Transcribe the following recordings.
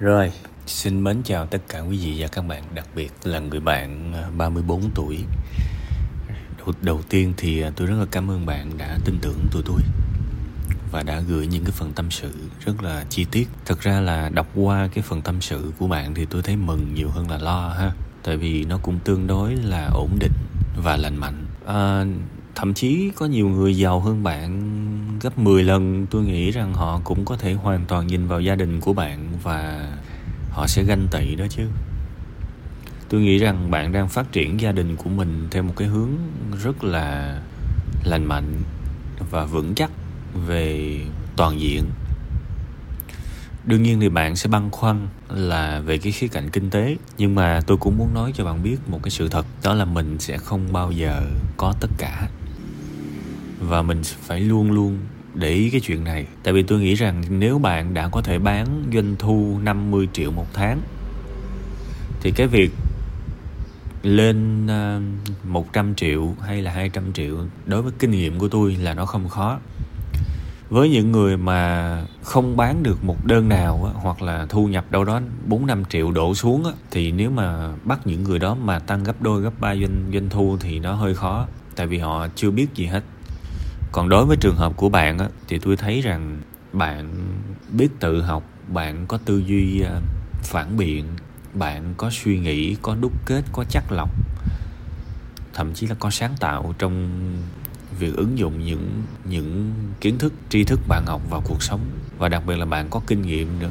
Rồi, xin mến chào tất cả quý vị và các bạn, đặc biệt là người bạn ờ, 34 tuổi. Đầu, đầu tiên thì ờ, tôi rất là cảm ơn bạn đã tin tưởng tụi tôi và đã gửi những cái phần tâm sự rất là chi tiết. Thật ra là đọc qua cái phần tâm sự của bạn thì tôi thấy mừng nhiều hơn là lo ha. Tại vì nó cũng tương đối là ổn định và lành mạnh. À, thậm chí có nhiều người giàu hơn bạn gấp 10 lần, tôi nghĩ rằng họ cũng có thể hoàn toàn nhìn vào gia đình của bạn và họ sẽ ganh tị đó chứ. Tôi nghĩ rằng bạn đang phát triển gia đình của mình theo một cái hướng rất là lành mạnh và vững chắc về toàn diện. Đương nhiên thì bạn sẽ băn khoăn là về cái khía cạnh kinh tế, nhưng mà tôi cũng muốn nói cho bạn biết một cái sự thật, đó là mình sẽ không bao giờ có tất cả. Và mình phải luôn luôn để ý cái chuyện này. Tại vì tôi nghĩ rằng nếu bạn đã có thể bán doanh thu 50 triệu một tháng thì cái việc lên ờ, 100 triệu hay là 200 triệu đối với kinh nghiệm của tôi là nó không khó. Với những người mà không bán được một đơn nào á, hoặc là thu nhập đâu đó 4 5 triệu đổ xuống á, thì nếu mà bắt những người đó mà tăng gấp đôi gấp ba doanh doanh thu thì nó hơi khó tại vì họ chưa biết gì hết còn đối với trường hợp của bạn á, thì tôi thấy rằng bạn biết tự học bạn có tư duy à, phản biện bạn có suy nghĩ có đúc kết có chắc lọc thậm chí là có sáng tạo trong việc ứng dụng những những kiến thức tri thức bạn học vào cuộc sống. Và đặc biệt là bạn có kinh nghiệm nữa.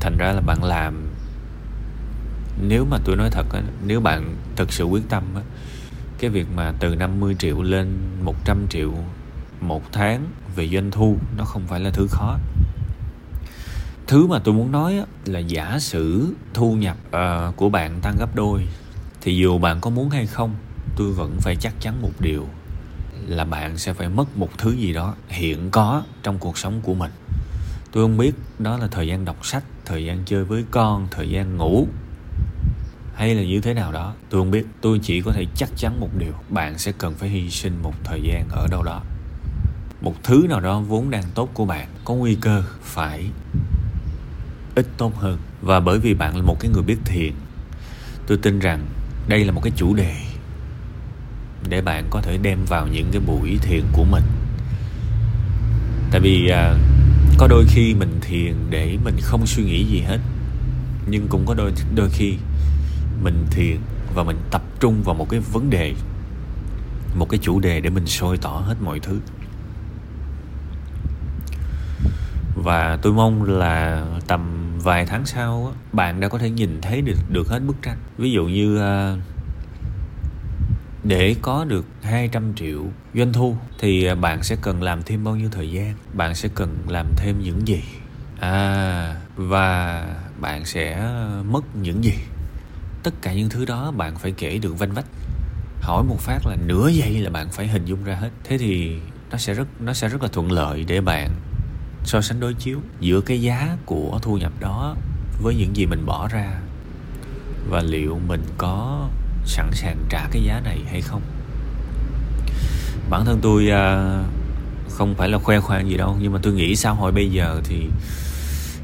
Thành ra là bạn làm nếu mà tôi nói thật á, nếu bạn thực sự quyết tâm cái việc mà từ 50 triệu lên 100 triệu một tháng về doanh thu nó không phải là thứ khó. Thứ mà tôi muốn nói là giả sử thu nhập uh, của bạn tăng gấp đôi thì dù bạn có muốn hay không tôi vẫn phải chắc chắn một điều là bạn sẽ phải mất một thứ gì đó hiện có trong cuộc sống của mình. Tôi không biết đó là thời gian đọc sách thời gian chơi với con thời gian ngủ hay là như thế nào đó. Tôi không biết tôi chỉ có thể chắc chắn một điều bạn sẽ cần phải hy sinh một thời gian ở đâu đó một thứ nào đó vốn đang tốt của bạn có nguy cơ phải ít tốt hơn. Và bởi vì bạn là một cái người biết thiền tôi tin rằng đây là một cái chủ đề để bạn có thể đem vào những cái buổi thiền của mình. Tại vì à, có đôi khi mình thiền để mình không suy nghĩ gì hết nhưng cũng có đôi đôi khi mình thiền và mình tập trung vào một cái vấn đề một cái chủ đề để mình sôi tỏ hết mọi thứ. Và tôi mong là tầm vài tháng sau bạn đã có thể nhìn thấy được được hết bức tranh. Ví dụ như à, để có được 200 triệu doanh thu thì ờ, bạn sẽ cần làm thêm bao nhiêu thời gian? Bạn sẽ cần làm thêm những gì? À và bạn sẽ mất những gì? Tất cả những thứ đó bạn phải kể được vanh vách. Hỏi một phát là nửa giây là bạn phải hình dung ra hết. Thế thì nó sẽ rất nó sẽ rất là thuận lợi để bạn so sánh đối chiếu giữa cái giá của thu nhập đó với những gì mình bỏ ra và liệu mình có sẵn sàng trả cái giá này hay không. Bản thân tôi à, không phải là khoe khoang gì đâu, nhưng mà tôi nghĩ xã hội bây giờ thì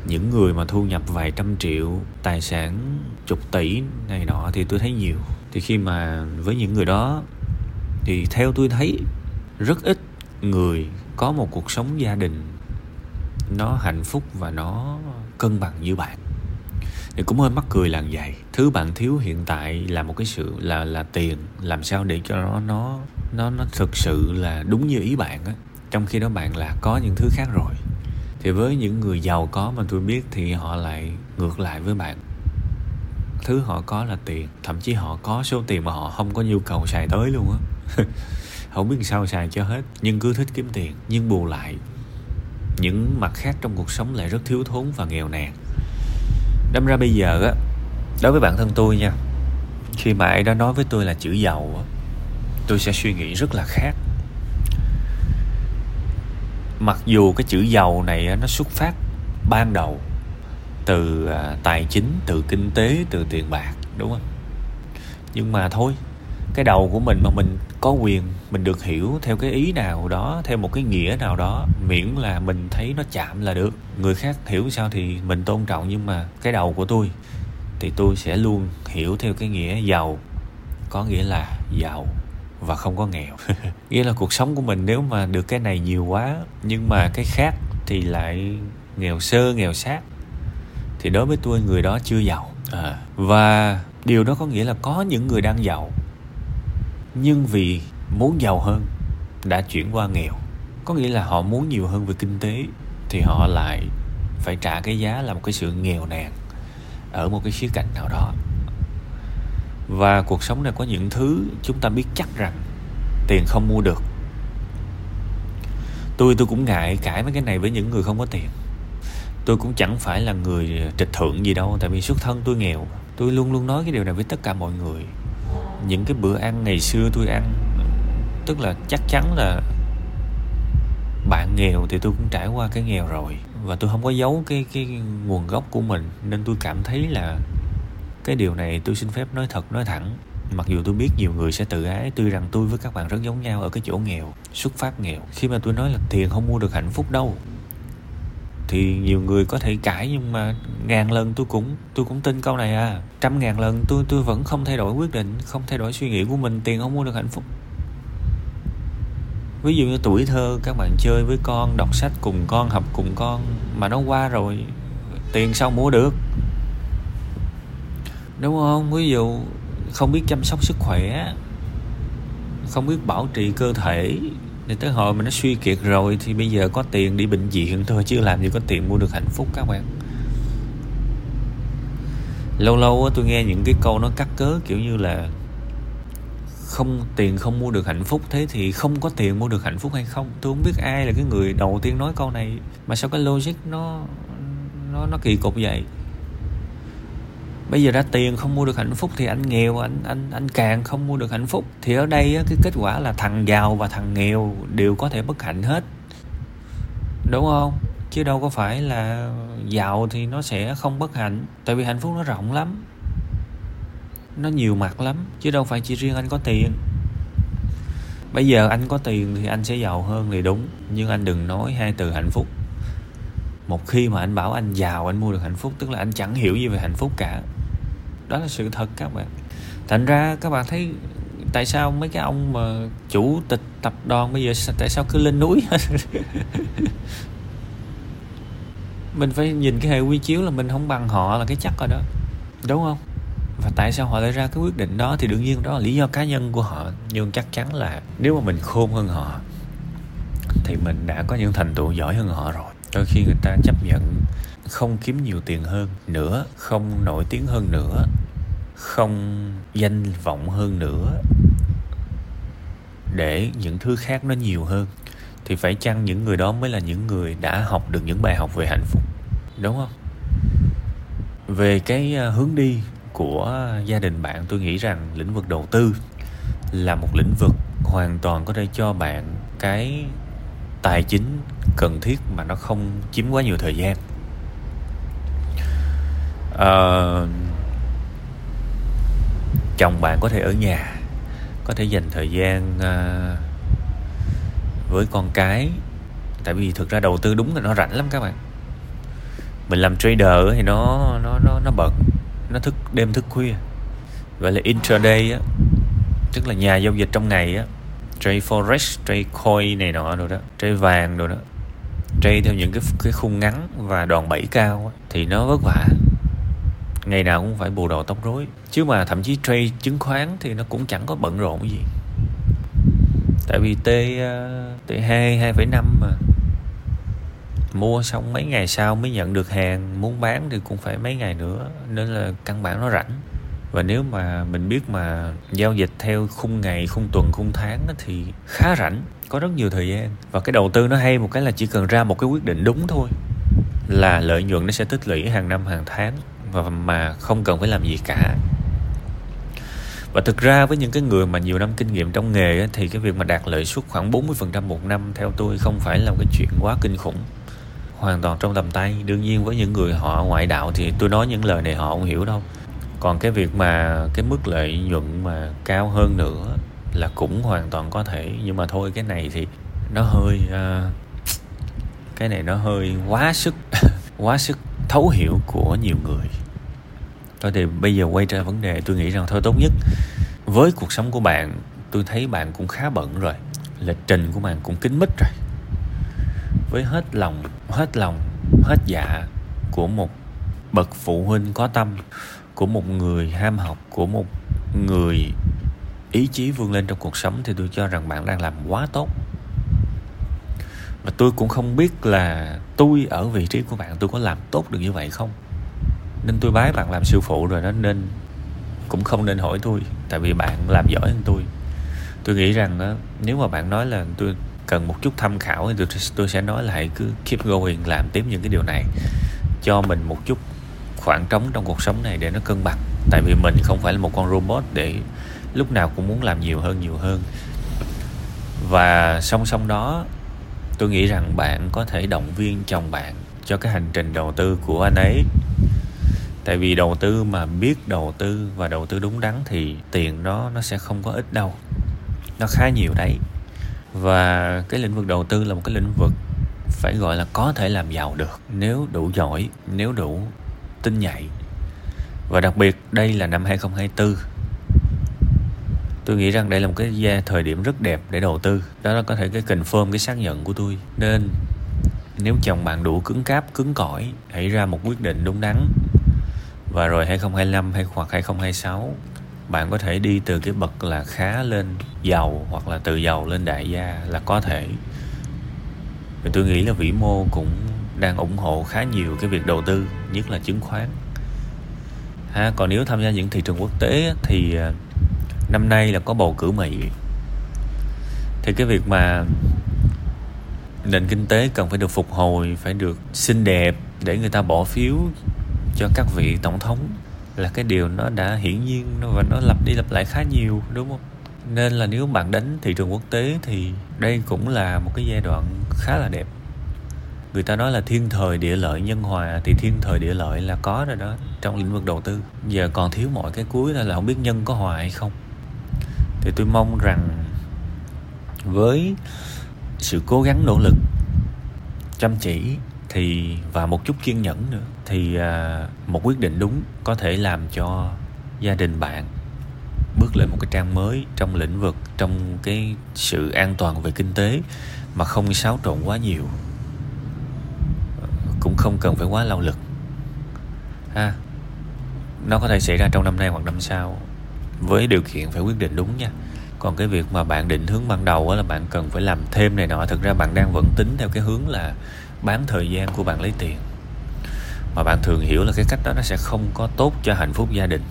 những người mà thu nhập vài trăm triệu, tài sản chục tỷ này nọ thì tôi thấy nhiều. Thì khi mà với những người đó thì theo tôi thấy rất ít người có một cuộc sống gia đình nó hạnh phúc và nó cân bằng như bạn. Thì cũng hơi mắc cười là vậy. Thứ bạn thiếu hiện tại là một cái sự, là là tiền. Làm sao để cho nó nó nó nó thực sự là đúng như ý bạn á? Trong khi đó bạn là có những thứ khác rồi. Thì với những người giàu có mà tôi biết thì họ lại ngược lại với bạn. Thứ họ có là tiền. Thậm chí họ có số tiền mà họ không có nhu cầu xài tới luôn á. Không biết sao xài cho hết, nhưng cứ thích kiếm tiền, nhưng bù lại những mặt khác trong cuộc sống lại rất thiếu thốn và nghèo nàn. Đâm ra bây giờ á, đối với bản thân tôi nha, khi mà ai đó nói với tôi là chữ giàu á, tôi sẽ suy nghĩ rất là khác. Mặc dù cái chữ giàu này nó xuất phát ban đầu từ à, tài chính, từ kinh tế, từ tiền bạc, đúng không? Nhưng mà thôi cái đầu của mình mà mình có quyền mình được hiểu theo cái ý nào đó theo một cái nghĩa nào đó miễn là mình thấy nó chạm là được. Người khác hiểu sao thì mình tôn trọng nhưng mà cái đầu của tôi thì tôi sẽ luôn hiểu theo cái nghĩa giàu có nghĩa là giàu và không có nghèo. Nghĩa là cuộc sống của mình nếu mà được cái này nhiều quá nhưng mà cái khác thì lại nghèo sơ nghèo sát thì đối với tôi người đó chưa giàu. À, và điều đó có nghĩa là có những người đang giàu nhưng vì muốn giàu hơn, đã chuyển qua nghèo. Có nghĩa là họ muốn nhiều hơn về kinh tế, thì họ lại phải trả cái giá là một cái sự nghèo nàn ở một cái khía cạnh nào đó. Và cuộc sống này có những thứ chúng ta biết chắc rằng tiền không mua được. Tôi tôi cũng ngại cãi mấy cái này với những người không có tiền. Tôi cũng chẳng phải là người trịch thượng gì đâu, tại vì xuất thân tôi nghèo. Tôi luôn luôn nói cái điều này với tất cả mọi người những cái bữa ăn ngày xưa tôi ăn, tức là chắc chắn là bạn nghèo thì tôi cũng trải qua cái nghèo rồi. Và tôi không có giấu cái cái nguồn gốc của mình, nên tôi cảm thấy là cái điều này tôi xin phép nói thật, nói thẳng. Mặc dù tôi biết nhiều người sẽ tự ái, tuy rằng tôi với các bạn rất giống nhau ở cái chỗ nghèo, xuất phát nghèo. Khi mà tôi nói là tiền không mua được hạnh phúc đâu thì nhiều người có thể cãi, nhưng mà ngàn lần tôi cũng tôi cũng tin câu này à. Trăm ngàn lần tôi tôi vẫn không thay đổi quyết định, không thay đổi suy nghĩ của mình, tiền không mua được hạnh phúc. Ví dụ như tuổi thơ, các bạn chơi với con, đọc sách cùng con, học cùng con, mà nó qua rồi, tiền sao mua được? Đúng không? Ví dụ không biết chăm sóc sức khỏe, không biết bảo trì cơ thể để tới hồi mà nó suy kiệt rồi thì bây giờ có tiền đi bệnh viện thôi, chứ làm gì có tiền mua được hạnh phúc các bạn. Lâu lâu tôi nghe những cái câu nó cắt cớ, kiểu như là không, tiền không mua được hạnh phúc, thế thì không có tiền mua được hạnh phúc hay không? Tôi không biết ai là cái người đầu tiên nói câu này, mà sao cái logic nó nó nó kỳ cục vậy? Bây giờ ra tiền không mua được hạnh phúc thì anh nghèo, anh anh anh càng không mua được hạnh phúc. Thì ở đây cái kết quả là thằng giàu và thằng nghèo đều có thể bất hạnh hết. Đúng không? Chứ đâu có phải là giàu thì nó sẽ không bất hạnh. Tại vì hạnh phúc nó rộng lắm. Nó nhiều mặt lắm. Chứ đâu phải chỉ riêng anh có tiền. Bây giờ anh có tiền thì anh sẽ giàu hơn thì đúng. Nhưng anh đừng nói hai từ hạnh phúc. Một khi mà anh bảo anh giàu, anh mua được hạnh phúc, tức là anh chẳng hiểu gì về hạnh phúc cả đó là sự thật các bạn. Thành ra các bạn thấy tại sao mấy cái ông mà chủ tịch tập đoàn bây giờ tại sao cứ lên núi? Mình phải nhìn cái hệ quy chiếu là mình không bằng họ là cái chắc rồi đó. Đúng không? Và tại sao họ lại ra cái quyết định đó thì đương nhiên đó là lý do cá nhân của họ. Nhưng chắc chắn là nếu mà mình khôn hơn họ thì mình đã có những thành tựu giỏi hơn họ rồi. Đôi khi người ta chấp nhận không kiếm nhiều tiền hơn nữa, không nổi tiếng hơn nữa, không danh vọng hơn nữa. Để những thứ khác nó nhiều hơn, thì phải chăng những người đó mới là những người đã học được những bài học về hạnh phúc? Đúng không? Về cái à, hướng đi của gia đình bạn, tôi nghĩ rằng lĩnh vực đầu tư là một lĩnh vực hoàn toàn có thể cho bạn cái tài chính cần thiết mà nó không chiếm quá nhiều thời gian uh, chồng bạn có thể ở nhà có thể dành thời gian uh, với con cái. Tại vì thực ra đầu tư đúng là nó rảnh lắm các bạn. Mình làm trader thì nó nó nó nó bận nó thức đêm thức khuya. Gọi là intraday á tức là nhà giao dịch trong ngày á trade forex trade coin này nọ rồi đó trade vàng rồi đó trade theo những cái cái khung ngắn và đòn bẩy cao á, thì nó vất vả ngày nào cũng phải bù đầu tóc rối. Chứ mà thậm chí trade chứng khoán thì nó cũng chẳng có bận rộn gì. Tại vì t ờ, t hai hai phẩy năm mà. Mua xong mấy ngày sau mới nhận được hàng, muốn bán thì cũng phải mấy ngày nữa. Nên là căn bản nó rảnh. Và nếu mà mình biết mà giao dịch theo khung ngày, khung tuần, khung tháng thì khá rảnh, có rất nhiều thời gian. Và cái đầu tư nó hay một cái là chỉ cần ra một cái quyết định đúng thôi là lợi nhuận nó sẽ tích lũy hàng năm, hàng tháng và mà không cần phải làm gì cả. Và thực ra với những cái người mà nhiều năm kinh nghiệm trong nghề thì cái việc mà đạt lợi suất khoảng 40% một năm theo tôi không phải là một cái chuyện quá kinh khủng. Hoàn toàn trong tầm tay. Đương nhiên với những người họ ngoại đạo thì tôi nói những lời này họ không hiểu đâu. Còn cái việc mà cái mức lợi nhuận mà cao hơn nữa là cũng hoàn toàn có thể. Nhưng mà thôi cái này thì nó hơi uh, cái này nó hơi quá sức quá sức thấu hiểu của nhiều người. Thôi thì bây giờ quay trở vấn đề, tôi nghĩ rằng thôi tốt nhất, với cuộc sống của bạn, tôi thấy bạn cũng khá bận rồi. Lịch trình của bạn cũng kín mít rồi. Với hết lòng hết lòng, hết dạ của một bậc phụ huynh có tâm, của một người ham học, của một người ý chí vươn lên trong cuộc sống, thì tôi cho rằng bạn đang làm quá tốt mà tôi cũng không biết là tôi ở vị trí của bạn tôi có làm tốt được như vậy không? Nên tôi bái bạn làm sư phụ rồi đó nên cũng không nên hỏi tôi tại vì bạn làm giỏi hơn tôi. Tôi nghĩ rằng đó, nếu mà bạn nói là tôi cần một chút tham khảo thì tôi, tôi sẽ nói là hãy cứ keep going làm tiếp những cái điều này. Cho mình một chút khoảng trống trong cuộc sống này để nó cân bằng. Tại vì mình không phải là một con robot để lúc nào cũng muốn làm nhiều hơn nhiều hơn. Và song song đó tôi nghĩ rằng bạn có thể động viên chồng bạn cho cái hành trình đầu tư của anh ấy. Tại vì đầu tư mà biết đầu tư và đầu tư đúng đắn thì tiền đó nó sẽ không có ít đâu. Nó khá nhiều đấy. Và cái lĩnh vực đầu tư là một cái lĩnh vực phải gọi là có thể làm giàu được, nếu đủ giỏi, nếu đủ tinh nhạy. Và đặc biệt đây là năm 2024 tôi nghĩ rằng đây là một cái gia thời điểm rất đẹp để đầu tư. Đó là có thể cái confirm cái xác nhận của tôi. Nên nếu chồng bạn đủ cứng cáp, cứng cỏi, hãy ra một quyết định đúng đắn. Và rồi 2025 hay hoặc 2026 bạn có thể đi từ cái bậc là khá lên giàu hoặc là từ giàu lên đại gia là có thể. Thì tôi nghĩ là vĩ mô cũng đang ủng hộ khá nhiều cái việc đầu tư, nhất là chứng khoán. Ha, còn nếu tham gia những thị trường quốc tế thì à, năm nay là có bầu cử mỹ thì cái việc mà nền kinh tế cần phải được phục hồi phải được xinh đẹp để người ta bỏ phiếu cho các vị tổng thống là cái điều nó đã hiển nhiên và nó lặp đi lặp lại khá nhiều đúng không? Nên là nếu bạn đánh thị trường quốc tế thì đây cũng là một cái giai đoạn khá là đẹp. Người ta nói là thiên thời địa lợi nhân hòa thì thiên thời địa lợi là có rồi đó trong lĩnh vực đầu tư. Giờ còn thiếu mọi cái cuối là, là không biết nhân có hòa hay không thì tôi mong rằng với sự cố gắng nỗ lực, chăm chỉ thì và một chút kiên nhẫn nữa, thì à, một quyết định đúng có thể làm cho gia đình bạn bước lên một cái trang mới trong lĩnh vực, trong cái sự an toàn về kinh tế mà không xáo trộn quá nhiều. Cũng không cần phải quá lao lực. Ha, nó có thể xảy ra trong năm nay hoặc năm sau với điều kiện phải quyết định đúng nha. Còn cái việc mà bạn định hướng ban đầu là bạn cần phải làm thêm này nọ thực ra bạn đang vẫn tính theo cái hướng là bán thời gian của bạn lấy tiền. Mà bạn thường hiểu là cái cách đó nó sẽ không có tốt cho hạnh phúc gia đình.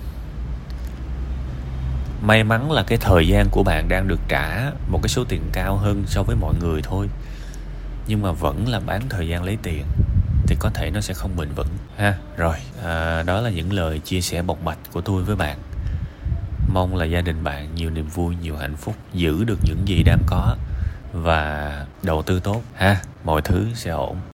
May mắn là cái thời gian của bạn đang được trả một cái số tiền cao hơn so với mọi người thôi. Nhưng mà vẫn là bán thời gian lấy tiền thì có thể nó sẽ không bền vững. Ha rồi à, đó là những lời chia sẻ bộc bạch của tôi với bạn mong là gia đình bạn nhiều niềm vui, nhiều hạnh phúc, giữ được những gì đang có và đầu tư tốt, ha? Mọi thứ sẽ ổn.